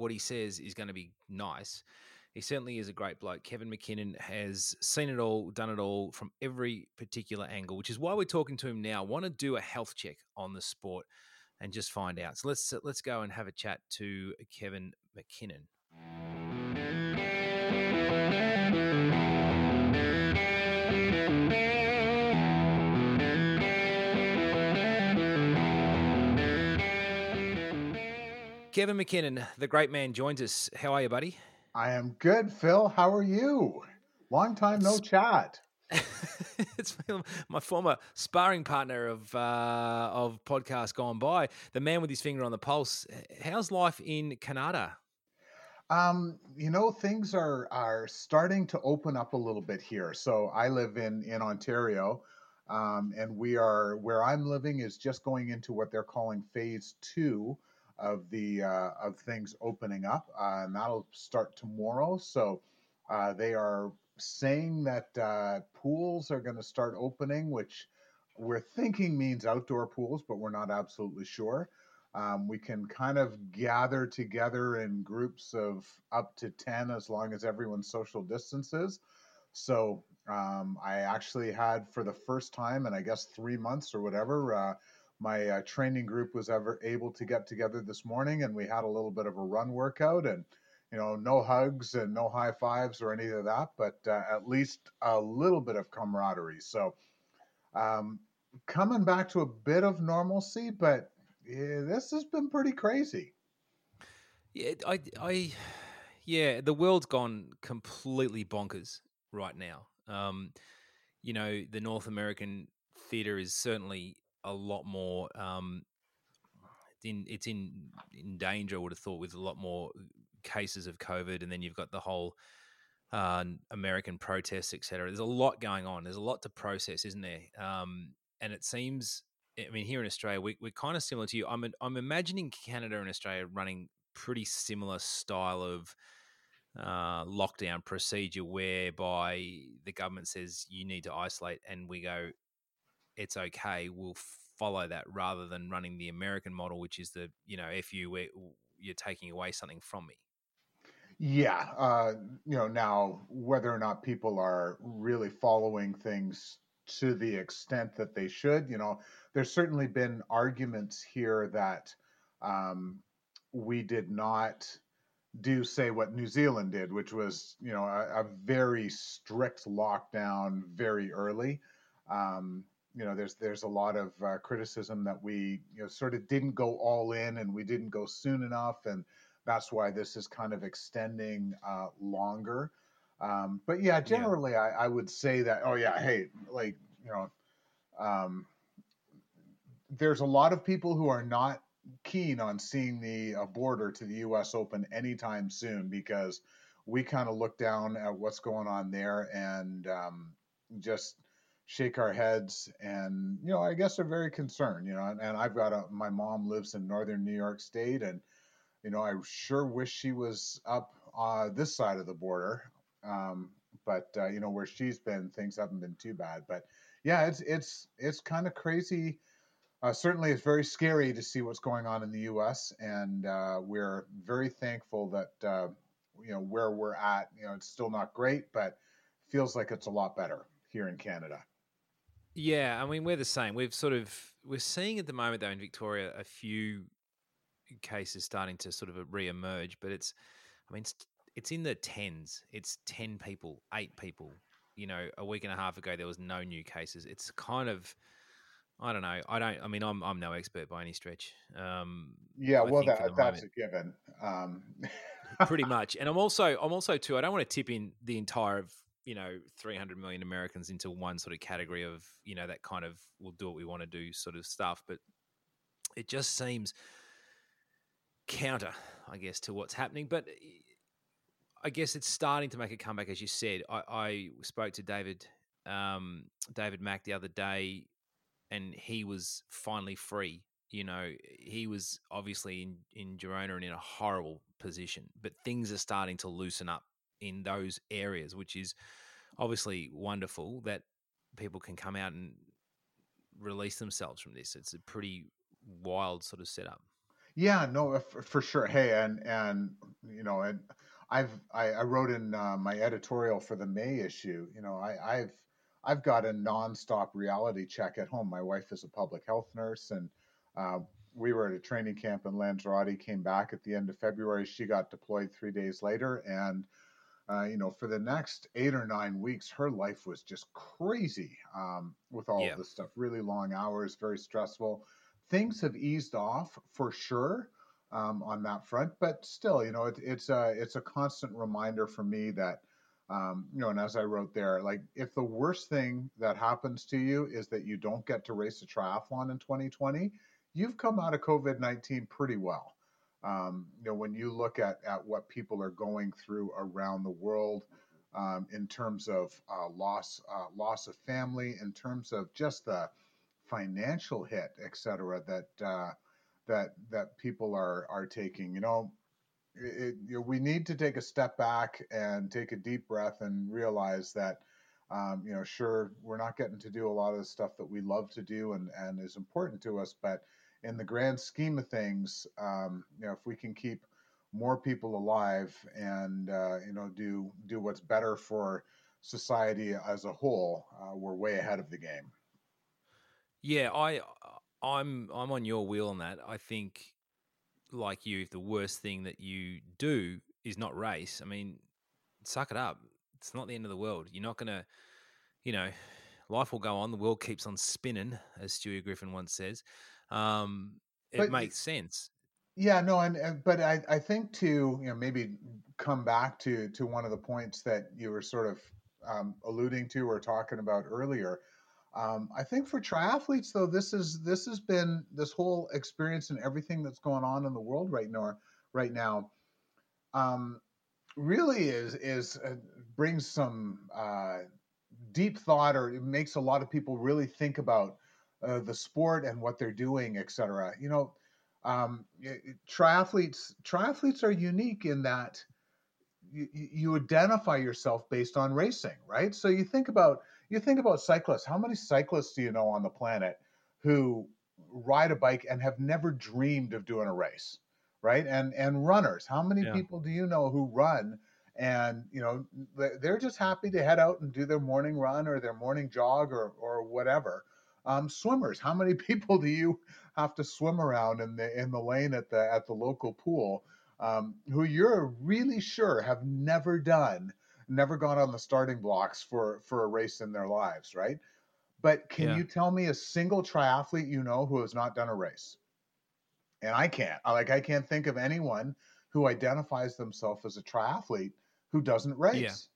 what he says is going to be nice. He certainly is a great bloke. Kevin McKinnon has seen it all, done it all from every particular angle, which is why we're talking to him now. want to do a health check on the sport and just find out. So let's let's go and have a chat to Kevin McKinnon. Kevin McKinnon, the great man, joins us. How are you, buddy? I am good, Phil. How are you? Long time no chat. it's my former sparring partner of uh, of podcast gone by, the man with his finger on the pulse. How's life in Canada? Um, you know, things are are starting to open up a little bit here. So I live in in Ontario, um, and we are where I'm living is just going into what they're calling phase two of the uh, of things opening up, uh, and that'll start tomorrow. So uh, they are saying that uh, pools are going to start opening, which we're thinking means outdoor pools, but we're not absolutely sure. Um, we can kind of gather together in groups of up to 10 as long as everyone's social distances. So um, I actually had for the first time in I guess three months or whatever, uh, my uh, training group was ever able to get together this morning and we had a little bit of a run workout and you know no hugs and no high fives or any of that but uh, at least a little bit of camaraderie. So um, coming back to a bit of normalcy but yeah, this has been pretty crazy. Yeah i i yeah the world's gone completely bonkers right now. Um, you know the north american theater is certainly a lot more um, in it's in in danger. I would have thought with a lot more cases of COVID, and then you've got the whole uh, American protests, etc. There's a lot going on. There's a lot to process, isn't there? Um, and it seems, I mean, here in Australia, we, are kind of similar to you. I'm I'm imagining Canada and Australia running pretty similar style of uh, lockdown procedure, whereby the government says you need to isolate, and we go, it's okay. We'll follow that rather than running the American model, which is the you know if you you're taking away something from me. Yeah, uh, you know now whether or not people are really following things to the extent that they should, you know, there's certainly been arguments here that um, we did not do say what New Zealand did, which was you know a, a very strict lockdown very early. Um, you know, there's there's a lot of uh, criticism that we you know sort of didn't go all in and we didn't go soon enough, and that's why this is kind of extending uh, longer. Um, but yeah, generally, yeah. I, I, would say that. Oh yeah, hey, like you know, um, there's a lot of people who are not keen on seeing the uh, border to the U.S. open anytime soon because we kind of look down at what's going on there and um, just shake our heads and you know i guess are very concerned you know and, and i've got a my mom lives in northern new york state and you know i sure wish she was up uh, this side of the border um, but uh, you know where she's been things haven't been too bad but yeah it's it's it's kind of crazy uh, certainly it's very scary to see what's going on in the us and uh, we're very thankful that uh, you know where we're at you know it's still not great but feels like it's a lot better here in canada yeah, I mean we're the same. We've sort of we're seeing at the moment though in Victoria a few cases starting to sort of re-emerge, but it's I mean it's, it's in the tens. It's ten people, eight people. You know, a week and a half ago there was no new cases. It's kind of I don't know. I don't. I mean, I'm I'm no expert by any stretch. Um, yeah, well, that, that's moment, a given. Um. pretty much, and I'm also I'm also too. I don't want to tip in the entire you know 300 million Americans into one sort of category of you know that kind of we'll do what we want to do sort of stuff, but it just seems counter, I guess, to what's happening. But eh, I guess it's starting to make a comeback, as you said. I, I spoke to David um, David Mack the other day, and he was finally free. You know, he was obviously in in Girona and in a horrible position, but things are starting to loosen up in those areas, which is obviously wonderful that people can come out and release themselves from this. It's a pretty wild sort of setup. Yeah, no, for, for sure. Hey, and and you know, and I've I, I wrote in uh, my editorial for the May issue. You know, I, I've I've got a nonstop reality check at home. My wife is a public health nurse, and uh, we were at a training camp in Lanzarote. Came back at the end of February. She got deployed three days later, and uh, you know, for the next eight or nine weeks, her life was just crazy um, with all yeah. of this stuff. Really long hours, very stressful. Things have eased off for sure um, on that front, but still, you know, it, it's a it's a constant reminder for me that. Um, you know, and as I wrote there, like if the worst thing that happens to you is that you don't get to race a triathlon in 2020, you've come out of COVID 19 pretty well. Um, you know, when you look at, at what people are going through around the world um, in terms of uh, loss, uh, loss of family, in terms of just the financial hit, et cetera, that, uh, that, that people are, are taking, you know, it, you know, we need to take a step back and take a deep breath and realize that, um, you know, sure, we're not getting to do a lot of the stuff that we love to do and, and is important to us, but in the grand scheme of things, um, you know, if we can keep more people alive and uh, you know do do what's better for society as a whole, uh, we're way ahead of the game. Yeah, I I'm I'm on your wheel on that. I think, like you, the worst thing that you do is not race, I mean, suck it up. It's not the end of the world. You're not gonna, you know, life will go on. The world keeps on spinning, as Stewie Griffin once says um, it but, makes sense. Yeah, no, and, and but I, I think to you know maybe come back to to one of the points that you were sort of um, alluding to or talking about earlier. Um, I think for triathletes though, this is this has been this whole experience and everything that's going on in the world right now. Right now, um, really is is uh, brings some uh, deep thought, or it makes a lot of people really think about uh, the sport and what they're doing, et cetera. You know, um, triathletes triathletes are unique in that you, you identify yourself based on racing, right? So you think about you think about cyclists. How many cyclists do you know on the planet who ride a bike and have never dreamed of doing a race, right? And and runners. How many yeah. people do you know who run? and you know they're just happy to head out and do their morning run or their morning jog or or whatever um, swimmers. How many people do you have to swim around in the in the lane at the at the local pool um, who you're really sure have never done, never gone on the starting blocks for for a race in their lives, right? But can yeah. you tell me a single triathlete you know who has not done a race? And I can't. Like I can't think of anyone who identifies themselves as a triathlete who doesn't race.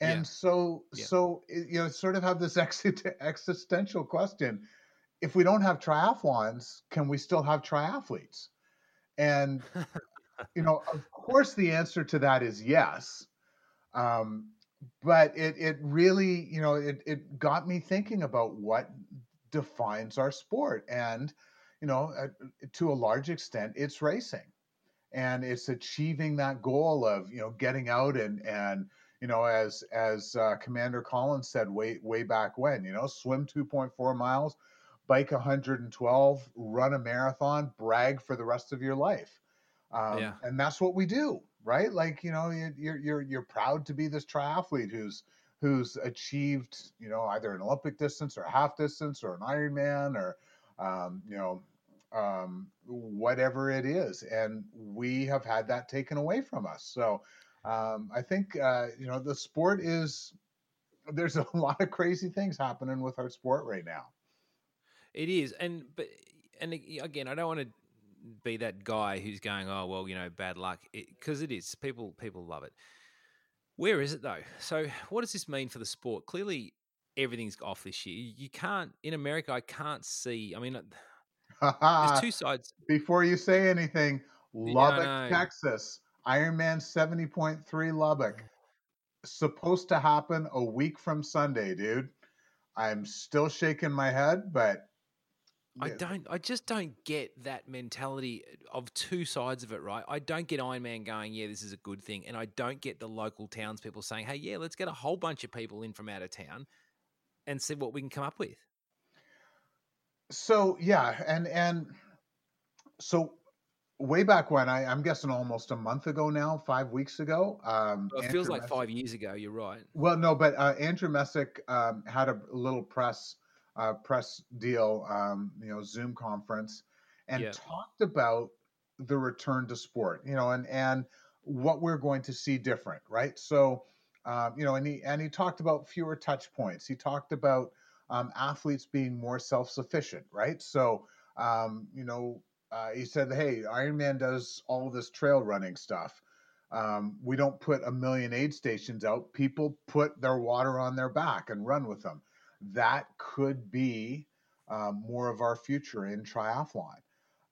And yeah. so, yeah. so you know, sort of have this existential question: If we don't have triathlons, can we still have triathletes? And you know, of course, the answer to that is yes. Um, but it it really, you know, it it got me thinking about what defines our sport, and you know, uh, to a large extent, it's racing, and it's achieving that goal of you know getting out and and you know, as as uh, Commander Collins said way way back when, you know, swim 2.4 miles, bike 112, run a marathon, brag for the rest of your life. Um, yeah. And that's what we do, right? Like, you know, you're you're you're proud to be this triathlete who's who's achieved, you know, either an Olympic distance or a half distance or an Ironman or, um, you know, um, whatever it is. And we have had that taken away from us. So um, I think uh, you know the sport is there's a lot of crazy things happening with our sport right now. It is, and but and again, I don't want to be that guy who's going, oh well, you know, bad luck, because it, it is. People people love it. Where is it though? So, what does this mean for the sport? Clearly, everything's off this year. You can't in America. I can't see. I mean, there's two sides. Before you say anything, Lubbock, yeah, Texas Ironman 70.3 Lubbock. Mm. Supposed to happen a week from Sunday, dude. I'm still shaking my head, but I don't. I just don't get that mentality uh, of two sides of it, right? I don't get Ironman going, yeah, this is a good thing, and I don't get the local townspeople saying, hey, yeah, let's get a whole bunch of people in from out of town and see what we can come up with. So yeah, and and so way back when I, I'm guessing almost a month ago now, five weeks ago. Um, Well, it Andrew feels like Messick- five years ago. You're right. Well, no, but uh, Andrew Messick um, had a little press uh, press deal, um, you know, Zoom conference, and Yeah. talked about the return to sport, you know, and and what we're going to see different, right? So, um, you know, and he and he talked about fewer touch points. He talked about um, athletes being more self sufficient, right? So, um, you know, uh, he said, "Hey, Ironman does all this trail running stuff." Um, we don't put a million aid stations out. People put their water on their back and run with them. That could be um, more of our future in triathlon.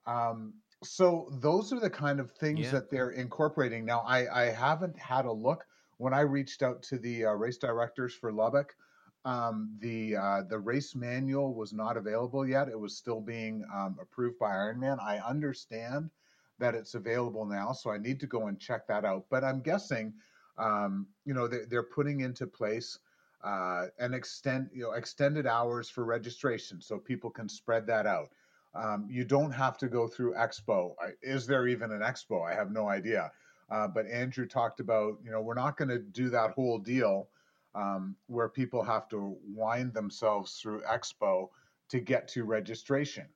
Um, so those are the kind of things Yeah. that they're incorporating. Now, I, I haven't had a look. When I reached out to the uh, race directors for Lubbock, um, the uh, the race manual was not available yet. It was still being um, approved by Ironman. I understand that it's available now, so I need to go and check that out. But I'm guessing, um, you know, they're, they're putting into place uh, an extend, you know, extended hours for registration, so people can spread that out. Um, you don't have to go through Expo. Is there even an Expo? I have no idea. Uh, but Andrew talked about, you know, we're not going to do that whole deal um, where people have to wind themselves through Expo to get to registration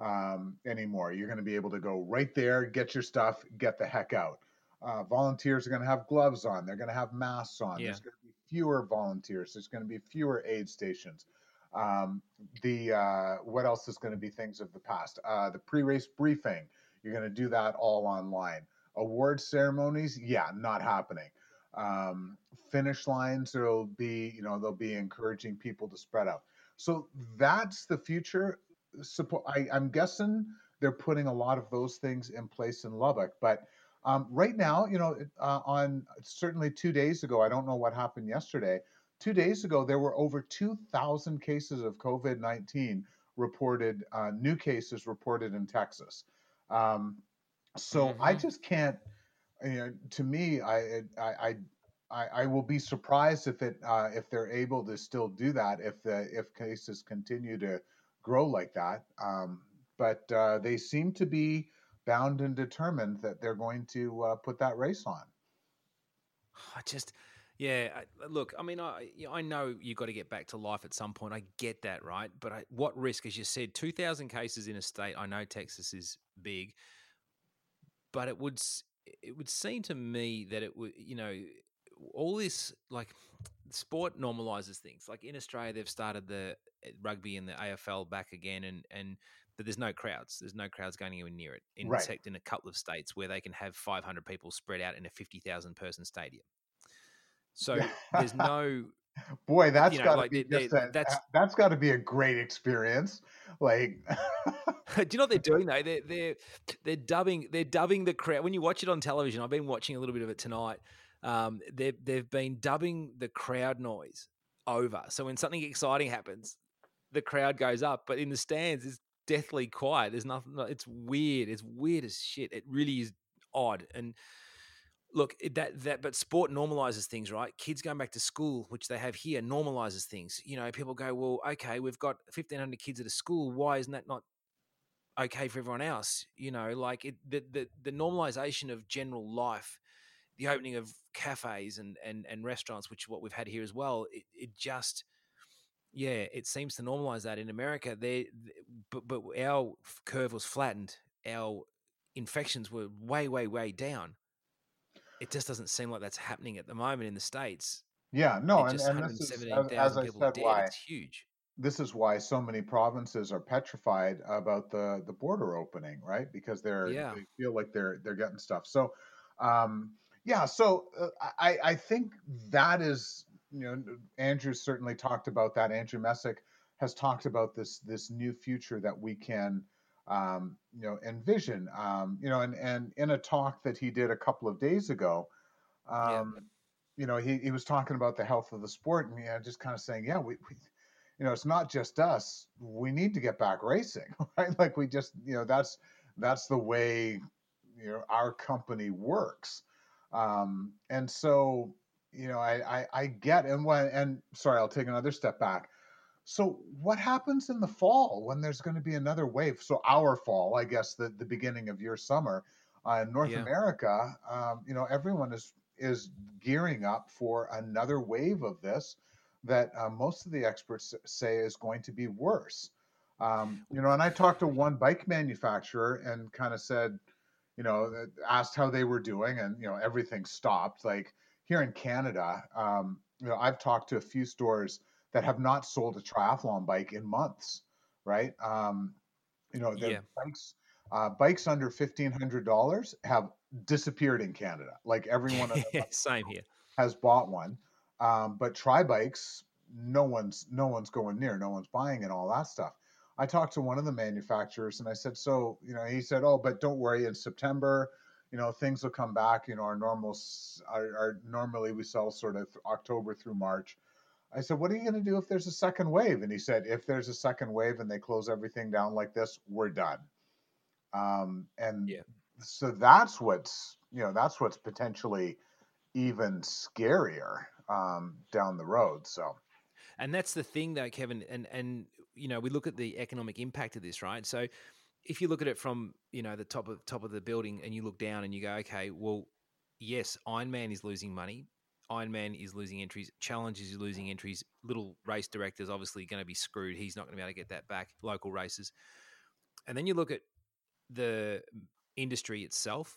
um, anymore. You're going to be able to go right there, get your stuff, get the heck out. Uh, volunteers are going to have gloves on. They're going to have masks on. Yeah. There's going to be fewer volunteers. There's going to be fewer aid stations. Um, the uh, what else is going to be things of the past? Uh, the pre-race briefing. You're going to do that all online. Award ceremonies, yeah, not happening. Um, finish lines, there'll be, you know, they'll be encouraging people to spread out. So that's the future. Support. I, I'm guessing they're putting a lot of those things in place in Lubbock, but um, right now, you know, uh, on certainly two days ago, I don't know what happened yesterday. Two days ago, there were over 2,000 cases of COVID 19 reported, uh, new cases reported in Texas. Um, so I Mhm. just can't, you know, to me, I, I, I, I, will be surprised if it, uh, if they're able to still do that, if the, if cases continue to grow like that. Um, but uh, they seem to be bound and determined that they're going to uh, put that race on. I just, yeah. I, look, I mean, I I know you got to get back to life at some point. I get that, right? But I, what risk, as you said, two thousand cases in a state. I know Texas is big, but it would it would seem to me that it would, you know, all this like sport normalizes things. Like in Australia, they've started the uh, rugby and the AFL back again, and and but there's no crowds. There's no crowds going anywhere near it. In Right. sect in a couple of states where they can have 500 people spread out in a 50,000 person stadium. So there's no Boy, that's You know, got to like, be they- they- a, that's- that's got to be a great experience. Like, Do you know what they're doing though? They're they're they're dubbing they're dubbing the crowd. When you watch it on television, I've been watching a little bit of it tonight. Um, they've they've been dubbing the crowd noise over. So when something exciting happens, the crowd goes up, but in the stands it's deathly quiet. There's nothing. It's weird. It's weird as shit. It really is odd. And look, that that but sport normalizes things, right? Kids going back to school, which they have here, normalizes things. You know, people go, well, okay, we've got 1,500 kids at a school. Why isn't that not okay for everyone else? You know, like it, the the the normalization of general life, the opening of cafes and and and restaurants, which is what we've had here as well. It, it just yeah, it seems to normalize that in America. They, but but our curve was flattened. Our infections were way, way, way down. It just doesn't seem like that's happening at the moment in the states. yeah, no, and, and this is, as, I said, dead. why It's huge. this is why so many provinces are petrified about the the border opening, right? Because they're Yeah. they feel like they're they're getting stuff. So, um, yeah, so uh, I I think that is you know Andrew certainly talked about that. Andrew Messick has talked about this this new future that we can um, you know envision. Um, you know, and and in a talk that he did a couple of days ago. Yeah. Um, you know, he, he was talking about the health of the sport and yeah, just kind of saying, yeah, we, we you know, it's not just us. We need to get back racing, right? Like we just, you know, that's that's the way you know our company works. Um, and so, you know, I, I I get and when and sorry, I'll take another step back. So what happens in the fall when there's going to be another wave? So our fall, I guess, the the beginning of your summer uh, in North Yeah. America, um, you know, everyone is is gearing up for another wave of this that uh, most of the experts say is going to be worse. Um, you know, and I talked to one bike manufacturer and kind of said, you know, asked how they were doing, and you know, everything stopped. Like here in Canada, um, you know, I've talked to a few stores that have not sold a triathlon bike in months, right? Um, you know, the Yeah. bikes, uh, bikes under fifteen hundred dollars have disappeared in Canada. Like everyone Same here. has bought one, um, but tri bikes, no one's no one's going near, no one's buying, and all that stuff. I talked to one of the manufacturers, and I said, so you know, he said, oh, but don't worry, in September, you know, things will come back. You know, our normal, our, our normally we sell sort of October through March. I said, what are you going to do if there's a second wave? And he said, if there's a second wave and they close everything down like this, we're done. Um, and Yeah. so that's what's you know that's what's potentially even scarier um, down the road. So And that's the thing, though, Kevin. And and you know, we look at the economic impact of this, right? So, if you look at it from you know the top of top of the building, and you look down, and you go, okay, well, yes, Ironman is losing money. Ironman is losing entries. Challenges is losing entries. Little race directors obviously going to be screwed. He's not going to be able to get that back. Local races, and then you look at the industry itself.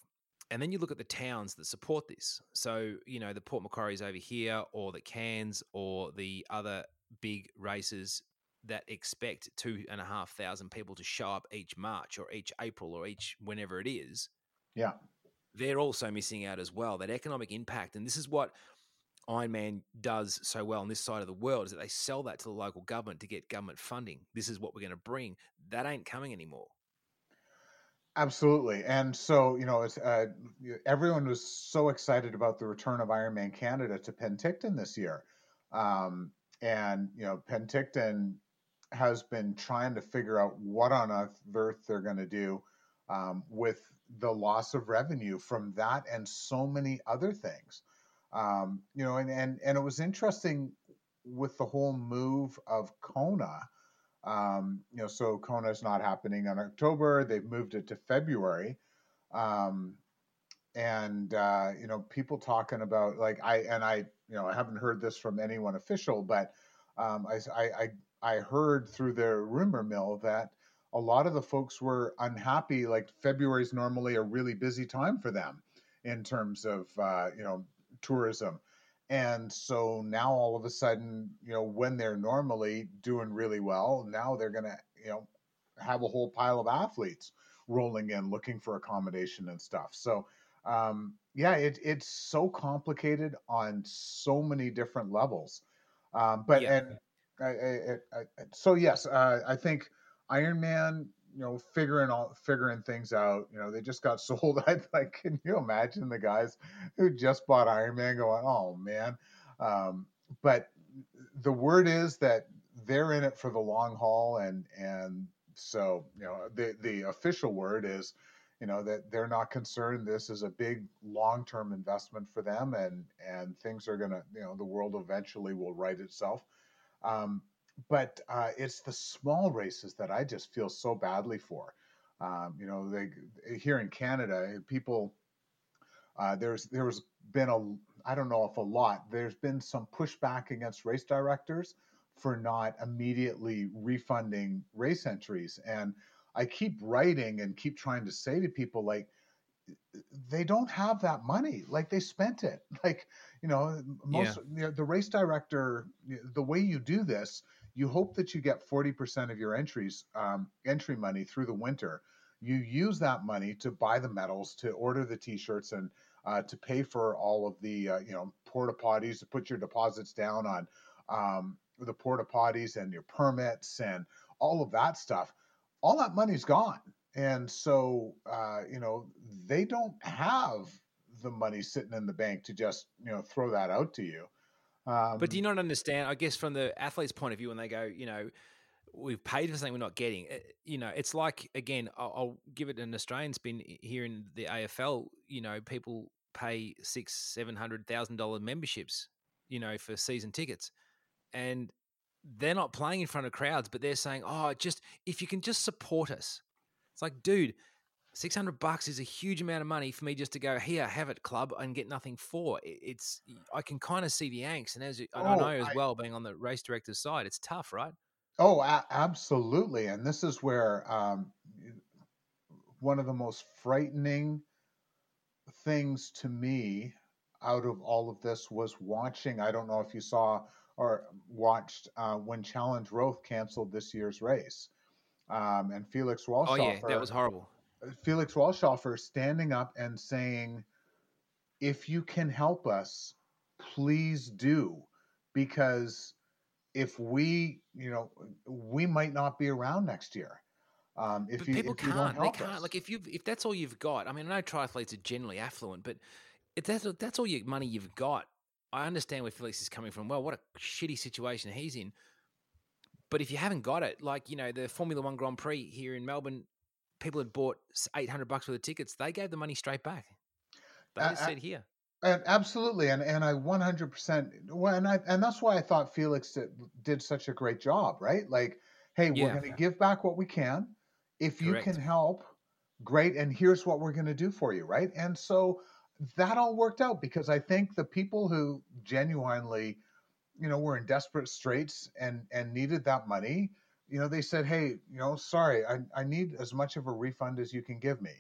And then you look at the towns that support this. So, you know, the Port Macquarie's over here, or the Cairns, or the other big races that expect two and a half thousand people to show up each March or each April or each whenever it is, yeah, they're also missing out as well. That economic impact. And this is what Ironman does so well on this side of the world is that they sell that to the local government to get government funding. This is what we're going to bring. That ain't coming anymore. absolutely. And so you know, uh, everyone was so excited about the return of Ironman Canada to Penticton this year, um, and you know, Penticton has been trying to figure out what on earth they're going to do um, with the loss of revenue from that and so many other things. Um, you know, and, and and it was interesting with the whole move of Kona. Um, you know, so Kona is not happening in October. They've moved it to February. Um, and uh, you know, people talking about like I and I, you know, I haven't heard this from anyone official, but um, I, I I heard through the rumor mill that a lot of the folks were unhappy. Like February is normally a really busy time for them in terms of uh, you know tourism, and so now all of a sudden, you know, when they're normally doing really well, now they're gonna you know have a whole pile of athletes rolling in looking for accommodation and stuff. So um, yeah, it, it's so complicated on so many different levels. Um, but Yeah. and I, I, I, I- so yes, uh, I think Ironman, you know, figuring all figuring things out. You know, they just got sold. I like, can you imagine the guys who just bought Ironman going, oh man. Um, but the word is that they're in it for the long haul, and and so you know the the official word is you know that they're not concerned this is a big long-term investment for them and and things are to you know the world eventually will right itself um, but uh, it's the small races that i just feel so badly for. Um, you know they here in canada people uh, there's there was been a i don't know if a lot there's been some pushback against race directors for not immediately refunding race entries and i keep writing and keep trying to say to people like they don't have that money like they spent it. Like you know most you know, the race director the way you do this you hope that you get 40% of your entries um, entry money through the winter. You use that money to buy the medals to order the t-shirts and uh, to pay for all of the uh, you know porta potties to put your deposits down on um, the porta potties and your permits and all of that stuff. All that money's gone. And so uh, you know they don't have the money sitting in the bank to just you know throw that out to you um, But do you not understand? I guess from the athlete's point of view, when they go, you know, we've paid for something we're not getting. eh, You know, it's like again, I'll, I'll give it an Australian spin here in the AFL. You know, people pay six, seven hundred thousand dollar memberships, you know, for season tickets, and they're not playing in front of crowds, but they're saying, "Oh, just if you can just support us." It's like, dude, six hundred bucks is a huge amount of money for me just to go here, have it, club, and get nothing for. It's I can kind of see the angst, and as oh, I know as I, well, being on the race director's side, it's tough, right? Oh, a- absolutely, and this is where um, one of the most frightening things to me out of all of this was watching. I don't know if you saw or watched uh, when Challenge Roth canceled this year's race, um, and Felix Walchshöfer. Oh yeah, that was horrible. Felix Walchshöfer standing up and saying, "If you can help us, please do, because if we, you know, we might not be around next year." Um, if but you, people if can't, they can't. Us. Like if you if that's all you've got. I mean, I know triathletes are generally affluent, but if that's that's all your money you've got, I understand where Felix is coming from. Well, what a shitty situation he's in. But if you haven't got it, like you know the Formula One Grand Prix here in Melbourne, people had bought eight hundred bucks worth of tickets. They gave the money straight back. They just uh, said here. absolutely, and and I one hundred percent. Well, and I and that's why I thought Felix did, did such a great job, right? Like, hey, we're going to give back what we can if you can help, great. And here's what we're going to do for you, right? And so that all worked out because I think the people who genuinely, you know, were in desperate straits and and needed that money, you know, they said, hey, you know, sorry, I, I need as much of a refund as you can give me.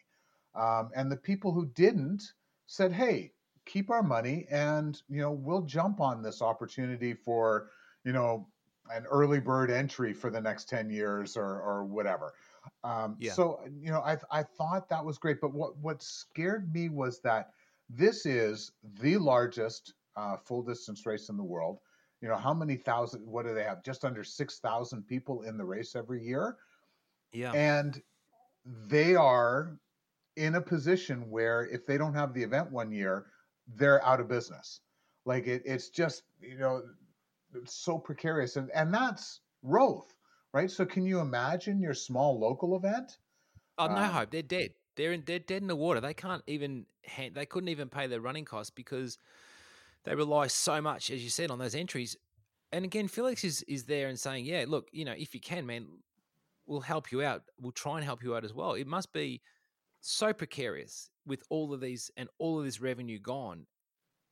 Um, and the people who didn't said, hey, keep our money and you know we'll jump on this opportunity for you know an early bird entry for the next 10 years or or whatever um, yeah. So you know, I I thought that was great, but what what scared me was that this is the largest uh, full distance race in the world. You know, how many thousand? What do they have? Just under six thousand people in the race every year. Yeah, and they are in a position where if they don't have the event one year, they're out of business. Like it, it's just you know, so precarious, and and that's Roth right? So can you imagine your small local event? Oh no, um, hope they're dead. They're in, they're dead in the water. They can't even they couldn't even pay their running costs because they rely so much, as you said, on those entries. And again, Felix is is there and saying, yeah, look, you know, if you can, man, we'll help you out. We'll try and help you out as well. It must be so precarious with all of these and all of this revenue gone,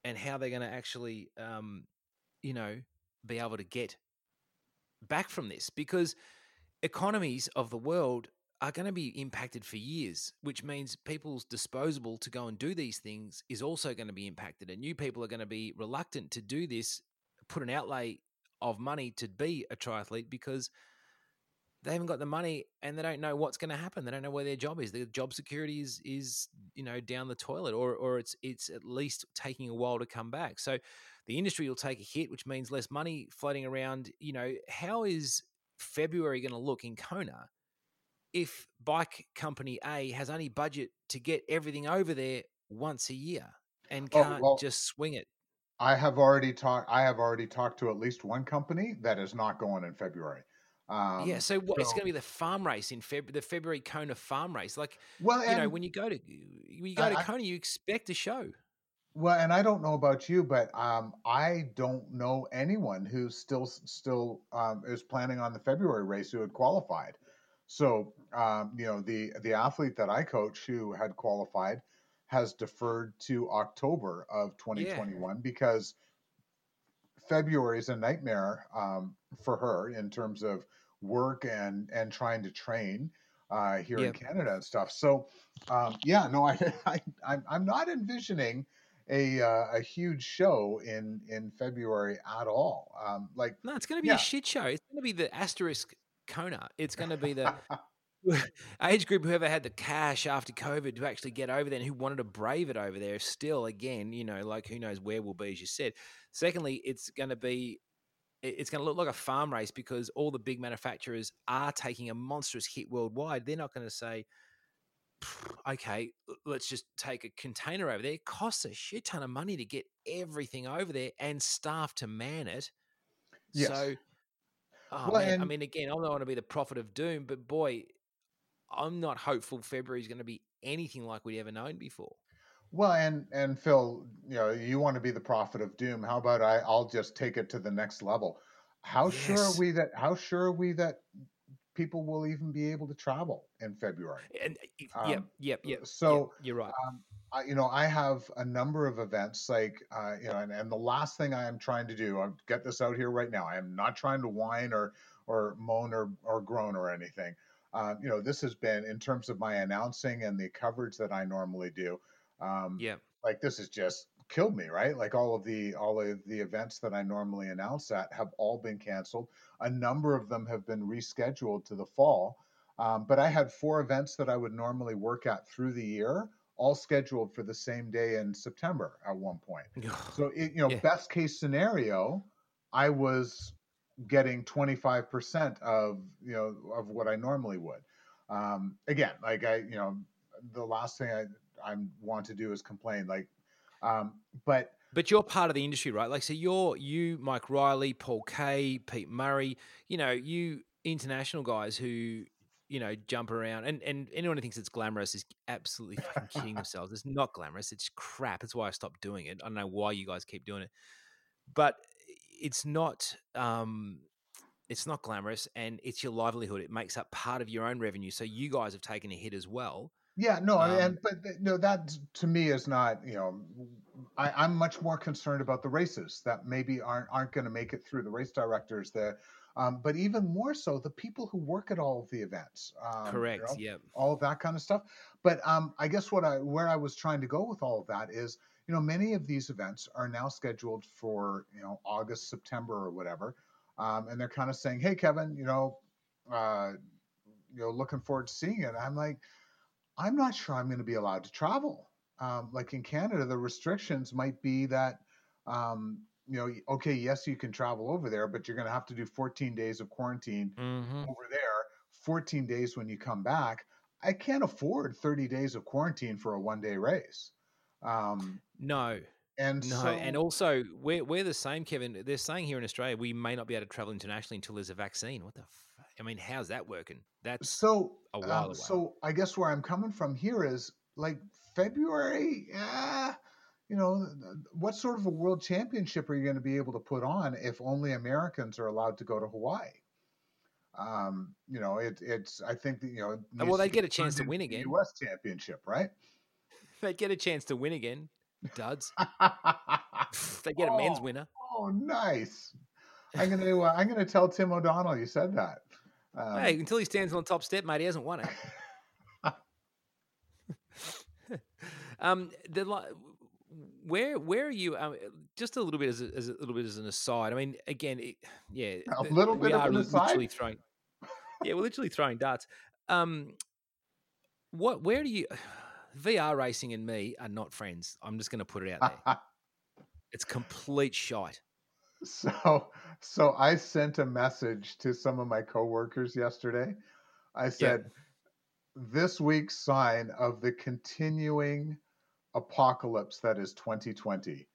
and how they're going to actually, um, you know, be able to get back from this because economies of the world are going to be impacted for years, which means people's disposable to go and do these things is also going to be impacted. And new people are going to be reluctant to do this, put an outlay of money to be a triathlete because they haven't got the money and they don't know what's going to happen. They don't know where their job is. Their job security is is you know down the toilet, or or it's it's at least taking a while to come back. So the industry will take a hit, which means less money floating around. You know, how is February going to look in Kona if bike company A has only budget to get everything over there once a year and oh, can't oh, well, just swing it? I have already talked. I have already talked to at least one company that is not going in February. Um, yeah, so, what, so, it's going to be the farm race in February, the February Kona farm race. Like, well, you know, when you go to when you go to I, Kona, you expect a show. Well, and I don't know about you, but um, I don't know anyone who still still um, is planning on the February race who had qualified. So, um, you know, the the athlete that I coach who had qualified has deferred to October of 2021 yeah. because February is a nightmare um, for her in terms of work and and trying to train uh, here yep. in Canada and stuff. So, um, yeah, no, I, I I'm not envisioning a uh, a huge show in in February at all. Um, like no, it's going to be yeah. a shit show. It's going to be the asterisk Kona. It's going to be the age group whoever had the cash after COVID to actually get over there and who wanted to brave it over there. Still, again, you know, like who knows where we'll be, as you said. Secondly, it's going to be it's going to look like a farm race because all the big manufacturers are taking a monstrous hit worldwide. They're not going to say, okay, let's just take a container over there. It costs a shit ton of money to get everything over there and staff to man it. Yes. So, oh well, man, and- I mean, again, I don't want to be the prophet of doom, but boy, I'm not hopeful February is going to be anything like we'd ever known before. Well, and and Phil, you know, you want to be the prophet of doom. How about I? I'll just take it to the next level. how yes. sure are we that how sure are we that people will even be able to travel in February? And um, yep, yep, yep. So yep, you're right. Um, I, you know, I have a number of events like, uh, you know, and, and the last thing I am trying to do, I'll get this out here right now. I am not trying to whine or, or moan or, or groan or anything. Uh, you know, this has been in terms of my announcing and the coverage that I normally do. Um, yeah. Like this has just killed me, right? Like all of the all of the events that I normally announce at have all been canceled. A number of them have been rescheduled to the fall. Um, but I had four events that I would normally work at through the year all scheduled for the same day in September at one point. so, it, you know, yeah. best case scenario, I was getting 25% of, you know, of what I normally would. Um, again, like I, you know, the last thing I, I want to do is complain. Like, um, but but you're part of the industry, right? Like, so you're you, Mike Reilly Paul Kaye, Pete Murray. You know, you international guys who you know, jump around. And and anyone who thinks it's glamorous is absolutely fucking kidding themselves. It's not glamorous. It's crap. That's why I stopped doing it. I don't know why you guys keep doing it, but it's not. Um, it's not glamorous, and it's your livelihood. It makes up part of your own revenue. So you guys have taken a hit as well. Yeah, no, um, and but no, that to me is not. You know, I, I'm much more concerned about the races that maybe aren't aren't going to make it through. The race directors, there. um, but even more so the people who work at all of the events. Um, Correct. You know, yeah. All of that kind of stuff. But um, I guess what I where I was trying to go with all of that is, you know, many of these events are now scheduled for you know August, September, or whatever, um, and they're kind of saying, "Hey, Kevin, you know, uh, you know, looking forward to seeing it." I'm like, I'm not sure I'm going to be allowed to travel. Um, like in Canada, the restrictions might be that um, you know, okay, yes, you can travel over there, but you're going to have to do 14 days of quarantine mm-hmm. over there, 14 days when you come back. I can't afford 30 days of quarantine for a one day race. Um, no. And no, so, and also we're we're the same, Kevin. They're saying here in Australia we may not be able to travel internationally until there's a vaccine. What the? F- I mean, how's that working? That's so a while um, away. So I guess where I'm coming from here is like February. Yeah, you know, what sort of a world championship are you going to be able to put on if only Americans are allowed to go to Hawaii? Um, you know, it, it's I think that you know. Well, they get a chance to win again. U.S. championship, right? They get a chance to win again, duds. they get a men's oh, winner. Oh, nice. I'm gonna uh, I'm gonna tell Tim O'Donnell you said that. Um, hey, until he stands on the top step, mate, he hasn't won it. um, the where where are you? Um, just a little bit as a, as a, little bit as an aside. I mean, again, it, yeah, a little bit we are literally throwing. yeah, we're literally throwing darts. Um, what? Where do you? VR racing and me are not friends. I'm just going to put it out there. it's complete shite. So, so I sent a message to some of my coworkers yesterday. I said, yep. "This week's sign of the continuing." apocalypse that is 2020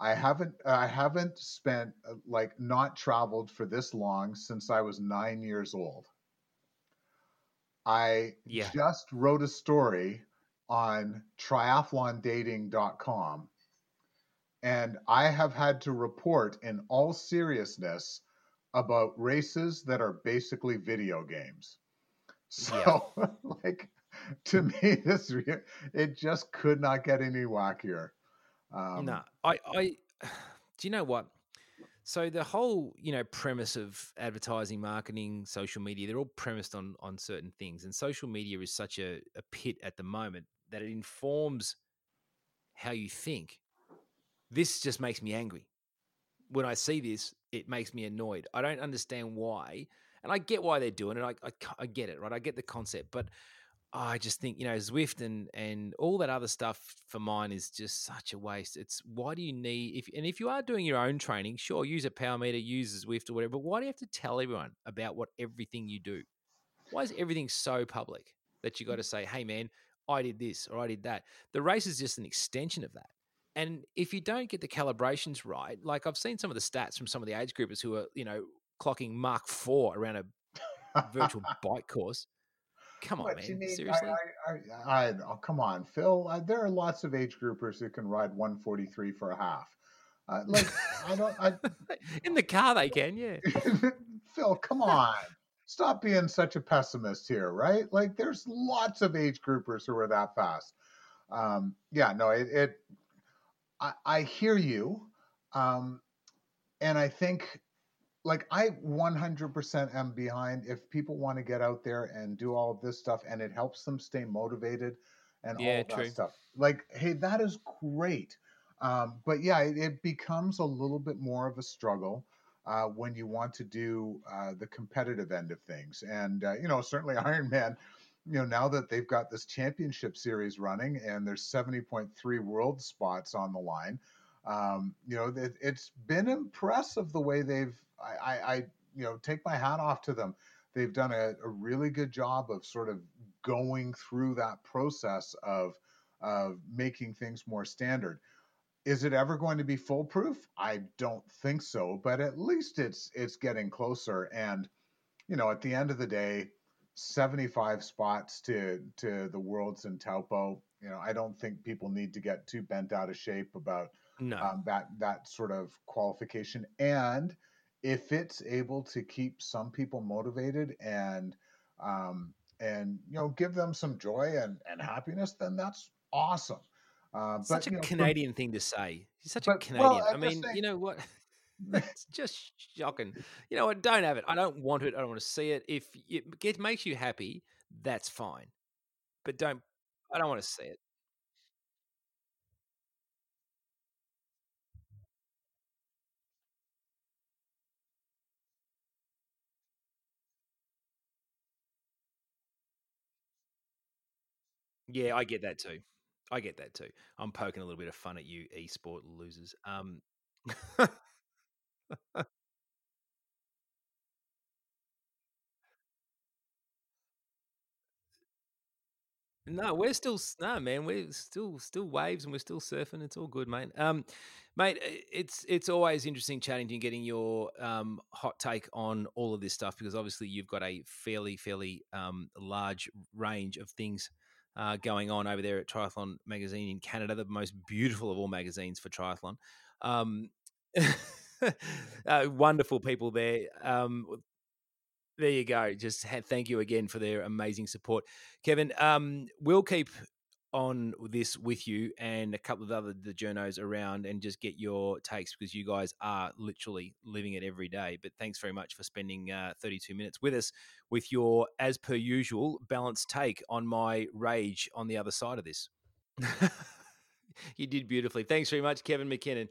i haven't i haven't spent uh, like not traveled for this long since i was nine years old i yeah. just wrote a story on triathlondating.com and i have had to report in all seriousness about races that are basically video games so yeah. like to me, this it just could not get any wackier. Um, no, I, I, do you know what? So the whole, you know, premise of advertising, marketing, social media, they're all premised on on certain things. And social media is such a, a pit at the moment that it informs how you think. This just makes me angry. When I see this, it makes me annoyed. I don't understand why. And I get why they're doing it. I, I, I get it, right? I get the concept. But I just think you know Zwift and and all that other stuff for mine is just such a waste. It's why do you need if and if you are doing your own training, sure, use a power meter, use a Zwift or whatever. But why do you have to tell everyone about what everything you do? Why is everything so public that you got to mm. say, "Hey, man, I did this or I did that"? The race is just an extension of that. And if you don't get the calibrations right, like I've seen some of the stats from some of the age groupers who are you know clocking Mark four around a virtual bike course Come on, what, man. Mean, Seriously? I, I, I, oh, come on, Phil. there are lots of age groupers who can ride 143 for a half. Uh, like I don't. I, In the car, they can. Yeah. Phil, come on. Stop being such a pessimist here, right? Like, there's lots of age groupers who are that fast. Um, yeah, no, it. it I, I hear you, um, and I think, like, I 100% am behind if people want to get out there and do all of this stuff, and it helps them stay motivated and Yeah, all that true. stuff. Like, hey, that is great. Um, but yeah, it, it becomes a little bit more of a struggle uh, when you want to do uh, the competitive end of things. And uh, you know, certainly Ironman. You know, now that they've got this championship series running and there's 70.3 world spots on the line, um, you know, it, it's been impressive the way they've. I, I, I, you know, take my hat off to them. They've done a, a really good job of sort of going through that process of of making things more standard is it ever going to be foolproof i don't think so but at least it's it's getting closer and you know at the end of the day 75 spots to to the worlds in taupo you know i don't think people need to get too bent out of shape about No. um, that that sort of qualification and if it's able to keep some people motivated and um, and you know give them some joy and, and happiness then that's awesome uh, but such a you know, Canadian thing to say. He's such a Canadian. well, I mean, saying- you know what? it's just shocking. You know what? Don't have it. I don't want it. I don't want to see it. If it makes you happy, that's fine. But don't. I don't want to see it. Yeah, I get that too. I get that too. I'm poking a little bit of fun at you, esport losers. Um, No, we're still no man. We're still still waves and we're still surfing. It's all good, mate. Um, mate, it's it's always interesting chatting to you getting your um hot take on all of this stuff because obviously you've got a fairly fairly um large range of things uh, going on over there at Triathlon Magazine in Canada, the most beautiful of all magazines for triathlon. Um, uh, wonderful people there. Um, there you go. Just ha- thank you again for their amazing support, Kevin. Um, we'll keep on this with you and a couple of other the journos around and just get your takes because you guys are literally living it every day. But thanks very much for spending uh, 32 minutes with us with your, as per usual, balanced take on my rage on the other side of this. you did beautifully. Thanks very much, Kevin McKinnon.